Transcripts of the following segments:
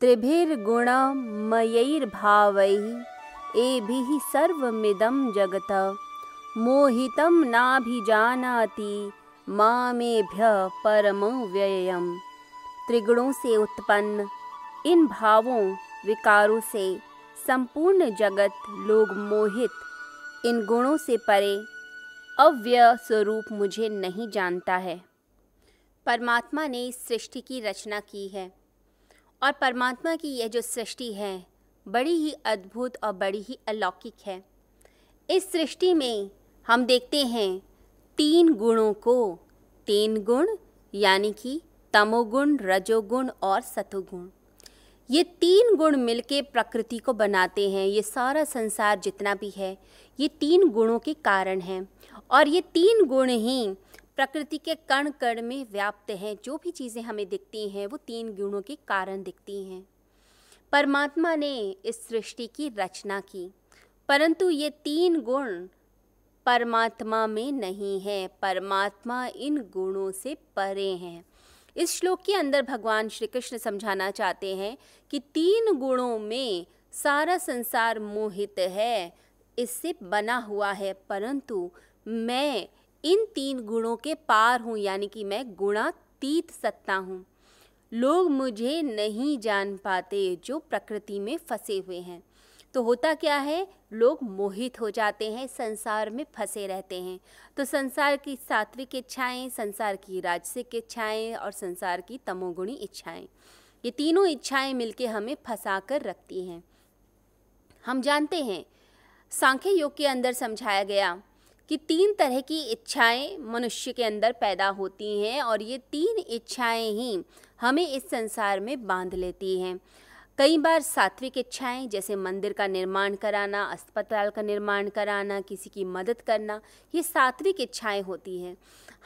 त्रिभिर्गुणमयैर्भावैः एभिः सर्वमिदं जगत। मोहितं नाभिजानाति मामेभ्य परम व्ययम। त्रिगुणों से उत्पन्न, इन भावों, विकारों से संपूर्ण जगत लोग मोहित, इन गुणों से परे, अव्यय स्वरूप मुझे नहीं जानता है। परमात्मा ने इस सृष्टि की रचना की है। और परमात्मा की यह जो सृष्टि है, बड़ी ही अद्भुत और बड़ी ही अलौकिक है। इस सृष्टि में हम देखते हैं तीन गुणों को, तीन गुण यानी कि तमोगुण, रजोगुण और सतोगुण। ये तीन गुण मिलके प्रकृति को बनाते हैं, ये सारा संसार जितना भी है, ये तीन गुणों के कारण हैं। और ये तीन गुण ही प्रकृति के कण कण में व्याप्त हैं, जो भी चीज़ें हमें दिखती हैं, वो तीन गुणों के कारण दिखती हैं। परमात्मा ने इस सृष्टि की रचना की, परंतु ये तीन गुण परमात्मा में नहीं है। परमात्मा इन गुणों से परे हैं। इस श्लोक के अंदर भगवान श्री कृष्ण समझाना चाहते हैं कि तीन गुणों में सारा संसार मोहित है, इससे बना हुआ है, परंतु मैं इन तीन गुणों के पार हूँ, यानी कि मैं गुणातीत सत्ता हूँ। लोग मुझे नहीं जान पाते जो प्रकृति में फंसे हुए हैं। तो होता क्या है? लोग मोहित हो जाते हैं, संसार में फंसे रहते हैं। तो संसार की सात्विक इच्छाएँ, संसार की राजसिक इच्छाएँ और संसार की तमोगुणी इच्छाएँ, ये तीनों इच्छाएँ मिलके हमें फंसा कर रखती हैं। हम जानते हैं, सांख्य योग के अंदर समझाया गया कि तीन तरह की इच्छाएँ मनुष्य के अंदर पैदा होती हैं और ये तीन इच्छाएँ ही हमें इस संसार में बाँध लेती हैं। कई बार सात्विक इच्छाएँ, जैसे मंदिर का निर्माण कराना, अस्पताल का निर्माण कराना, किसी की मदद करना, ये सात्विक इच्छाएँ होती हैं।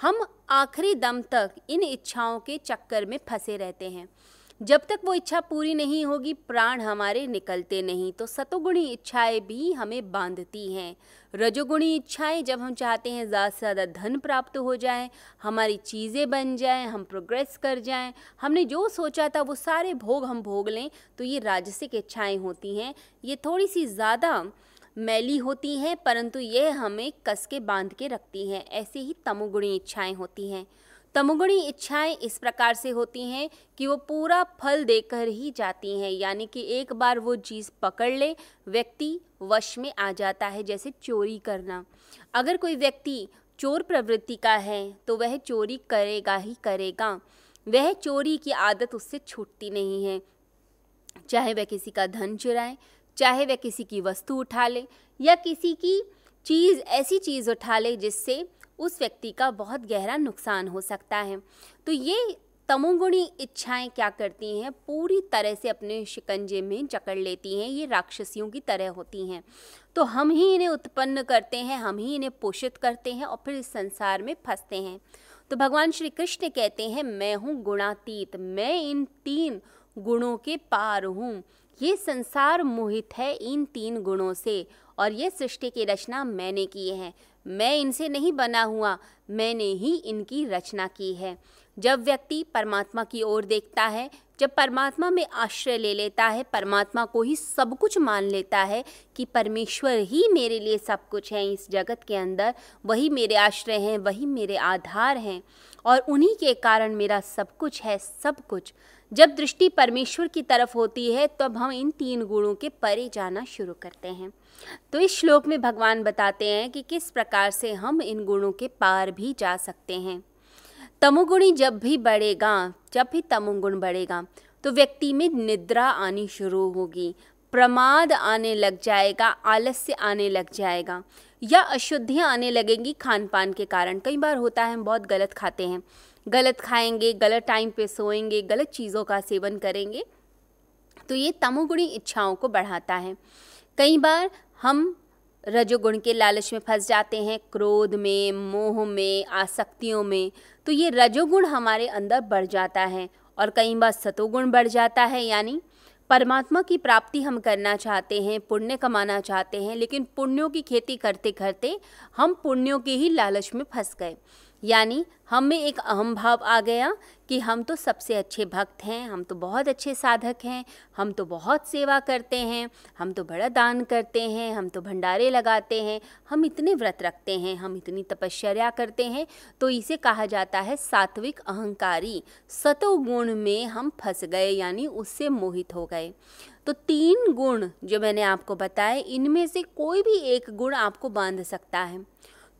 हम आखिरी दम तक इन इच्छाओं के चक्कर में फंसे रहते हैं। जब तक वो इच्छा पूरी नहीं होगी, प्राण हमारे निकलते नहीं तो सतोगुणी इच्छाएँ भी हमें बांधती हैं। रजोगुणी इच्छाएँ जब हम चाहते हैं ज़्यादा से ज़्यादा धन प्राप्त हो जाए, हमारी चीज़ें बन जाएँ, हम प्रोग्रेस कर जाएँ, हमने जो सोचा था वो सारे भोग हम भोग लें तो ये राजसिक इच्छाएँ होती हैं। ये थोड़ी सी ज़्यादा मैली होती हैं, परंतु यह हमें कस के बाँध के रखती हैं। ऐसे ही तमोगुणी इच्छाएँ होती हैं। तमुगुणी इच्छाएँ इस प्रकार से होती हैं कि वो पूरा फल देकर ही जाती हैं, यानी कि एक बार वो चीज़ पकड़ ले, व्यक्ति वश में आ जाता है जैसे चोरी करना। अगर कोई व्यक्ति चोर प्रवृत्ति का है तो वह चोरी करेगा ही करेगा। वह चोरी की आदत उससे छूटती नहीं है। चाहे वह किसी का धन चुराए, चाहे वह किसी की वस्तु उठा ले, या किसी की चीज़, ऐसी चीज़ उठा ले जिससे उस व्यक्ति का बहुत गहरा नुकसान हो सकता है। तो ये तमोगुणी इच्छाएँ क्या करती हैं? पूरी तरह से अपने शिकंजे में जकड़ लेती हैं, ये राक्षसियों की तरह होती हैं। तो हम ही इन्हें उत्पन्न करते हैं, हम ही इन्हें पोषित करते हैं और फिर इस संसार में फंसते हैं। तो भगवान श्री कृष्ण कहते हैं, मैं हूँ गुणातीत, मैं इन तीन गुणों के पार हूँ। ये संसार मोहित है इन तीन गुणों से, और ये सृष्टि की रचना मैंने की है। मैं इनसे नहीं बना हुआ, मैंने ही इनकी रचना की है। जब व्यक्ति परमात्मा की ओर देखता है, जब परमात्मा में आश्रय ले लेता है, परमात्मा को ही सब कुछ मान लेता है कि परमेश्वर ही मेरे लिए सब कुछ है इस जगत के अंदर, वही मेरे आश्रय हैं, वही मेरे आधार हैं और उन्हीं के कारण मेरा सब कुछ है, सब कुछ। जब दृष्टि परमेश्वर की तरफ़ होती है, तब हम इन तीन गुणों के परे जाना शुरू करते हैं। तो इस श्लोक में भगवान बताते हैं कि किस प्रकार से हम इन गुणों के पार भी जा सकते हैं। तमोगुणी जब भी बढ़ेगा, जब भी तमोगुण बढ़ेगा तो व्यक्ति में निद्रा आनी शुरू होगी। प्रमाद आने लग जाएगा, आलस्य आने लग जाएगा, या अशुद्धियाँ आने लगेंगी खान पान के कारण। कई बार होता है, हम बहुत गलत खाते हैं। गलत खाएँगे, गलत टाइम पे सोएँगे, गलत चीज़ों का सेवन करेंगे तो ये तमोगुणी इच्छाओं को बढ़ाता है। कई बार हम रजोगुण के लालच में फंस जाते हैं, क्रोध में, मोह में, आसक्तियों में तो ये रजोगुण हमारे अंदर बढ़ जाता है और कई बार सतोगुण बढ़ जाता है, यानी परमात्मा की प्राप्ति हम करना चाहते हैं, पुण्य कमाना चाहते हैं, लेकिन पुण्यों की खेती करते करते हम पुण्यों के ही लालच में फंस गए। यानी हम में एक अहम भाव आ गया कि हम तो सबसे अच्छे भक्त हैं, हम तो बहुत अच्छे साधक हैं, हम तो बहुत सेवा करते हैं, हम तो बड़ा दान करते हैं, हम तो भंडारे लगाते हैं, हम इतने व्रत रखते हैं, हम इतनी तपश्चर्या करते हैं तो इसे कहा जाता है सात्विक अहंकारी। सतोगुण में हम फंस गए, यानी उससे मोहित हो गए। तो तीन गुण जो मैंने आपको बताए, इनमें से कोई भी एक गुण आपको बाँध सकता है।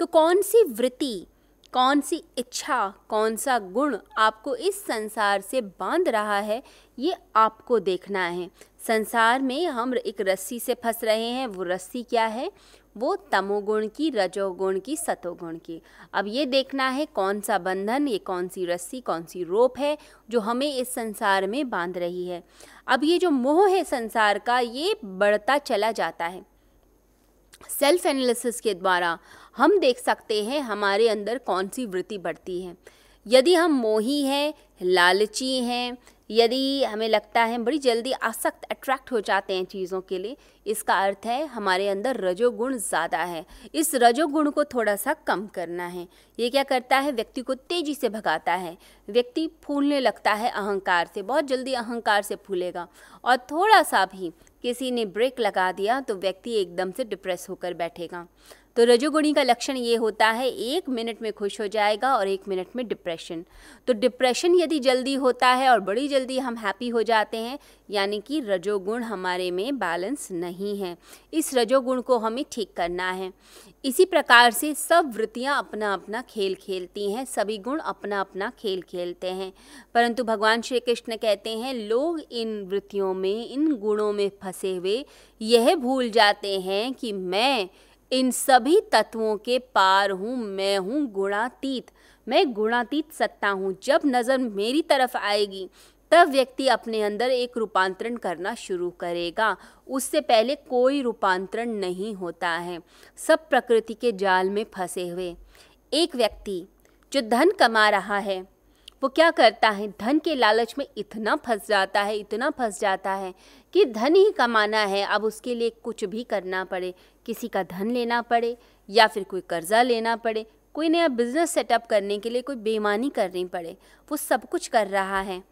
तो कौन सी वृत्ति कौन सी इच्छा, कौन सा गुण आपको इस संसार से बाँध रहा है, ये आपको देखना है। संसार में हम एक रस्सी से फंस रहे हैं, वो रस्सी क्या है? वो तमोगुण की, रजोगुण की, सतोगुण की। अब ये देखना है कौन सा बंधन, ये कौन सी रस्सी, कौन सी रोप है जो हमें इस संसार में बाँध रही है। अब ये जो मोह है संसार का, ये बढ़ता चला जाता है। सेल्फ एनालिसिस के द्वारा हम देख सकते हैं हमारे अंदर कौन सी वृत्ति बढ़ती है। यदि हम मोही हैं, लालची हैं, यदि हमें लगता है बड़ी जल्दी आसक्त अट्रैक्ट हो जाते हैं चीज़ों के लिए, इसका अर्थ है हमारे अंदर रजोगुण ज़्यादा है। इस रजोगुण को थोड़ा सा कम करना है। ये क्या करता है? व्यक्ति को तेज़ी से भगाता है। व्यक्ति फूलने लगता है अहंकार से, बहुत जल्दी अहंकार से फूलेगा। और थोड़ा सा भी किसी ने ब्रेक लगा दिया तो व्यक्ति एकदम से डिप्रेस होकर बैठेगा। तो रजोगुणी का लक्षण ये होता है, एक मिनट में खुश हो जाएगा और एक मिनट में डिप्रेशन। तो डिप्रेशन यदि जल्दी होता है और बड़ी जल्दी हम हैप्पी हो जाते हैं, यानी कि रजोगुण हमारे में बैलेंस नहीं है। इस रजोगुण को हमें ठीक करना है। इसी प्रकार से सब वृत्तियाँ अपना अपना खेल खेलती हैं, सभी गुण अपना अपना खेल खेलते हैं। परंतु भगवान श्री कृष्ण कहते हैं, लोग इन वृत्तियों में, इन गुणों में फंसे हुए, यह भूल जाते हैं कि मैं इन सभी तत्वों के पार हूँ, मैं हूँ गुणातीत। मैं गुणातीत सत्ता हूँ। जब नज़र मेरी तरफ़ आएगी, तब व्यक्ति अपने अंदर एक रूपांतरण करना शुरू करेगा। उससे पहले कोई रूपांतरण नहीं होता है। सब प्रकृति के जाल में फंसे हुए। एक व्यक्ति जो धन कमा रहा है, वो क्या करता है? धन के लालच में इतना फंस जाता है, इतना फंस जाता है कि धन ही कमाना है, अब उसके लिए कुछ भी करना पड़े। किसी का धन लेना पड़े या फिर कोई कर्जा लेना पड़े, कोई नया बिज़नेस सेटअप करने के लिए कोई बेईमानी करनी पड़े, वो सब कुछ कर रहा है।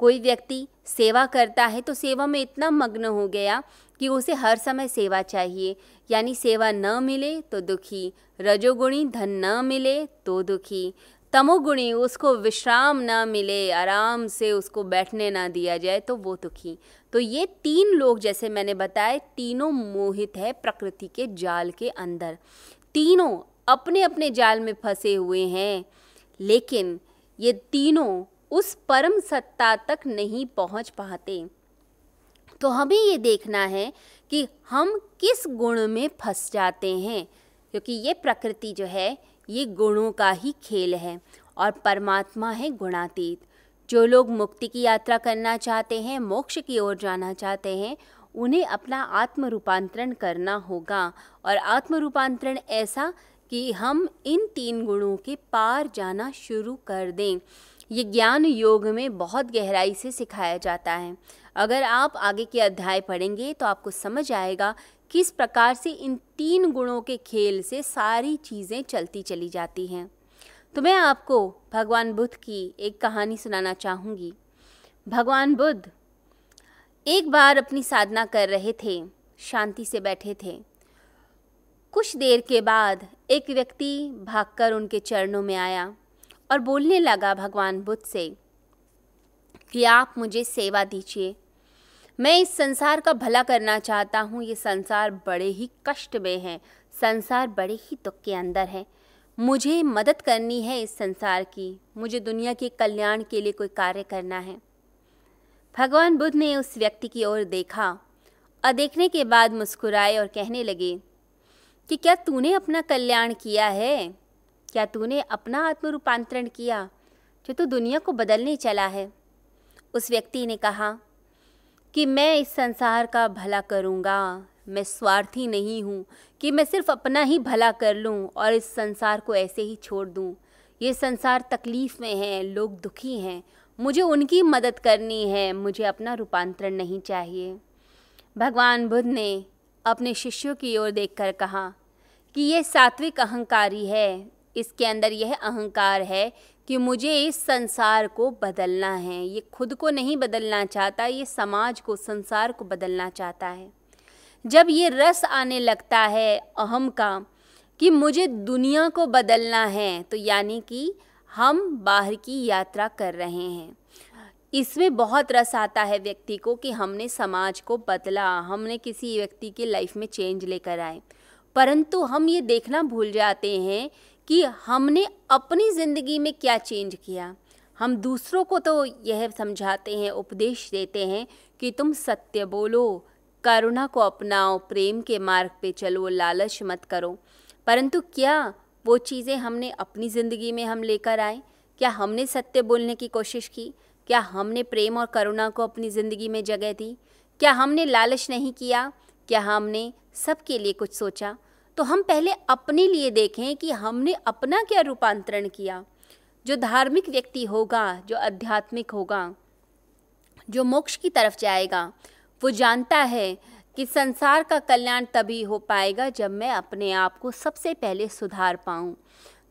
कोई व्यक्ति सेवा करता है तो सेवा में इतना मग्न हो गया कि उसे हर समय सेवा चाहिए। यानी सेवा न मिले तो दुखी, रजोगुणी धन न मिले तो दुखी। तमोगुणी उसको विश्राम ना मिले, आराम से उसको बैठने ना दिया जाए तो वो दुखी। तो ये तीन लोग, जैसे मैंने बताए तीनों मोहित है प्रकृति के जाल के अंदर। तीनों अपने अपने जाल में फंसे हुए हैं, लेकिन ये तीनों उस परम सत्ता तक नहीं पहुँच पाते। तो हमें ये देखना है कि हम किस गुण में फंस जाते हैं, क्योंकि ये प्रकृति जो है ये गुणों का ही खेल है और परमात्मा है गुणातीत। जो लोग मुक्ति की यात्रा करना चाहते हैं, मोक्ष की ओर जाना चाहते हैं, उन्हें अपना आत्म रूपांतरण करना होगा। और आत्म रूपांतरण ऐसा कि हम इन तीन गुणों के पार जाना शुरू कर दें। ये ज्ञान योग में बहुत गहराई से सिखाया जाता है। अगर आप आगे के अध्याय पढ़ेंगे तो आपको समझ आएगा किस प्रकार से इन तीन गुणों के खेल से सारी चीज़ें चलती चली जाती हैं। तो मैं आपको भगवान बुद्ध की एक कहानी सुनाना चाहूँगी। भगवान बुद्ध एक बार अपनी साधना कर रहे थे, शांति से बैठे थे। कुछ देर के बाद एक व्यक्ति भागकर उनके चरणों में आया और बोलने लगा भगवान बुद्ध से कि आप मुझे सेवा दीजिए। मैं इस संसार का भला करना चाहता हूँ। ये संसार बड़े ही कष्ट में है। संसार बड़े ही दुख के अंदर है। मुझे मदद करनी है इस संसार की। मुझे दुनिया के कल्याण के लिए कोई कार्य करना है। भगवान बुद्ध ने उस व्यक्ति की ओर देखा। और देखने के बाद मुस्कुराए और कहने लगे, कि क्या तूने अपना कल्याण किया है? क्या तूने अपना आत्म रूपांतरण किया जो तू दुनिया को बदलने चला है? उस व्यक्ति ने कहा कि मैं इस संसार का भला करूँगा। मैं स्वार्थी नहीं हूँ कि मैं सिर्फ़ अपना ही भला कर लूँ और इस संसार को ऐसे ही छोड़ दूँ। ये संसार तकलीफ़ में है, लोग दुखी हैं। मुझे उनकी मदद करनी है, मुझे अपना रूपांतरण नहीं चाहिए। भगवान बुद्ध ने अपने शिष्यों की ओर देखकर कहा कि यह सात्विक अहंकारी है, इसके अंदर यह अहंकार है कि मुझे इस संसार को बदलना है। ये खुद को नहीं बदलना चाहता, ये समाज को, संसार को बदलना चाहता है। जब ये रस आने लगता है अहम का कि मुझे दुनिया को बदलना है तो यानी कि हम बाहर की यात्रा कर रहे हैं। इसमें बहुत रस आता है व्यक्ति को कि हमने समाज को बदला, हमने किसी व्यक्ति की लाइफ में चेंज लेकर आए। परंतु हम ये देखना भूल जाते हैं कि हमने अपनी ज़िंदगी में क्या चेंज किया। हम दूसरों को तो यह समझाते हैं, उपदेश देते हैं कि तुम सत्य बोलो, करुणा को अपनाओ, प्रेम के मार्ग पे चलो, लालच मत करो। परंतु क्या वो चीज़ें हमने अपनी ज़िंदगी में हम लेकर आए? क्या हमने सत्य बोलने की कोशिश की? क्या हमने प्रेम और करुणा को अपनी ज़िंदगी में जगह दी? क्या हमने लालच नहीं किया? क्या हमने सबके लिए कुछ सोचा? तो हम पहले अपने लिए देखें कि हमने अपना क्या रूपांतरण किया। जो धार्मिक व्यक्ति होगा, जो आध्यात्मिक होगा, जो मोक्ष की तरफ़ जाएगा, वो जानता है कि संसार का कल्याण तभी हो पाएगा जब मैं अपने आप को सबसे पहले सुधार पाऊँ।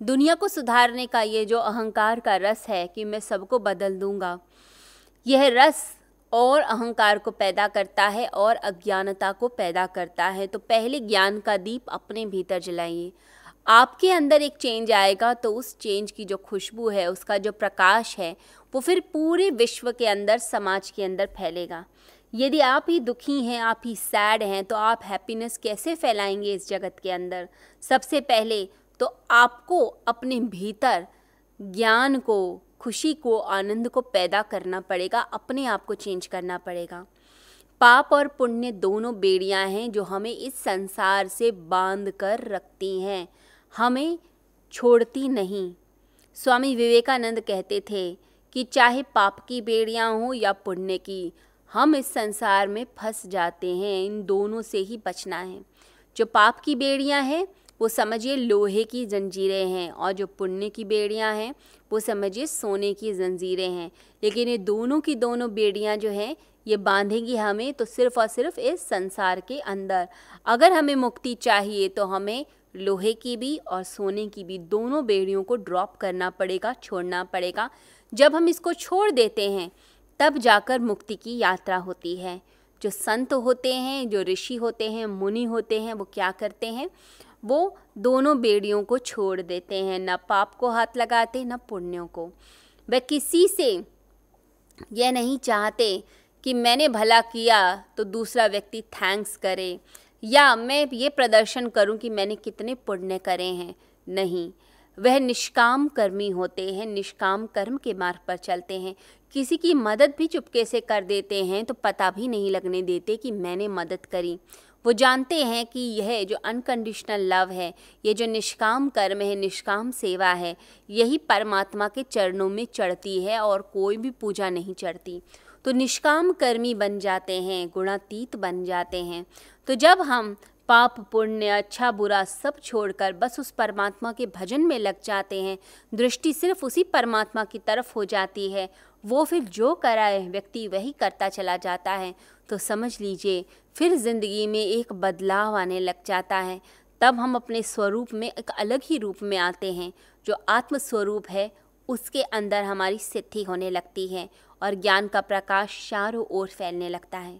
दुनिया को सुधारने का ये जो अहंकार का रस है कि मैं सबको बदल दूँगा, यह रस और अहंकार को पैदा करता है और अज्ञानता को पैदा करता है। तो पहले ज्ञान का दीप अपने भीतर जलाइए। आपके अंदर एक चेंज आएगा तो उस चेंज की जो खुशबू है, उसका जो प्रकाश है, वो फिर पूरे विश्व के अंदर, समाज के अंदर फैलेगा। यदि आप ही दुखी हैं, आप ही सैड हैं तो आप हैप्पीनेस कैसे फैलाएँगे इस जगत के अंदर? सबसे पहले तो आपको अपने भीतर ज्ञान को खुशी को, आनंद को पैदा करना पड़ेगा, अपने आप को चेंज करना पड़ेगा। पाप और पुण्य दोनों बेड़ियाँ हैं जो हमें इस संसार से बाँध कर रखती हैं। हमें छोड़ती नहीं। स्वामी विवेकानंद कहते थे कि चाहे पाप की बेड़ियाँ हों या पुण्य की, हम इस संसार में फंस जाते हैं, इन दोनों से ही बचना है। जो पाप की बेड़ियाँ हैं वो समझिए लोहे की जंजीरें हैं और जो पुण्य की बेड़ियाँ हैं, वो समझिए सोने की जंजीरें हैं। लेकिन ये दोनों की दोनों बेड़ियाँ जो हैं, ये बांधेंगी हमें तो सिर्फ़ और सिर्फ़ इस संसार के अंदर। अगर हमें मुक्ति चाहिए तो हमें लोहे की भी और सोने की भी दोनों बेड़ियों को ड्रॉप करना पड़ेगा, छोड़ना पड़ेगा। जब हम इसको छोड़ देते हैं, तब जाकर मुक्ति की यात्रा होती है। जो संत होते हैं, जो ऋषि होते हैं, मुनि होते हैं, वो क्या करते हैं? वो दोनों बेड़ियों को छोड़ देते हैं, न पाप को हाथ लगाते, न पुण्यों को। वह किसी से यह नहीं चाहते कि मैंने भला किया तो दूसरा व्यक्ति थैंक्स करे, या मैं ये प्रदर्शन करूँ कि मैंने कितने पुण्य करे हैं। नहीं, वह निष्काम कर्मी होते हैं, निष्काम कर्म के मार्ग पर चलते हैं। किसी की मदद भी चुपके से कर देते हैं तो पता भी नहीं लगने देते कि मैंने मदद करी। वो जानते हैं कि यह जो अनकंडीशनल लव है, ये जो निष्काम कर्म है, निष्काम सेवा है, यही परमात्मा के चरणों में चढ़ती है और कोई भी पूजा नहीं चढ़ती। तो निष्काम कर्मी बन जाते हैं, गुणातीत बन जाते हैं। तो जब हम पाप, पुण्य अच्छा बुरा सब छोड़कर बस उस परमात्मा के भजन में लग जाते हैं, दृष्टि सिर्फ़ उसी परमात्मा की तरफ़ हो जाती है, वो फिर जो कराए व्यक्ति वही करता चला जाता है। तो समझ लीजिए, फिर ज़िंदगी में एक बदलाव आने लग जाता है। तब हम अपने स्वरूप में एक अलग ही रूप में आते हैं। जो आत्म स्वरूप है, उसके अंदर हमारी सिद्धि होने लगती है और ज्ञान का प्रकाश चारों ओर फैलने लगता है।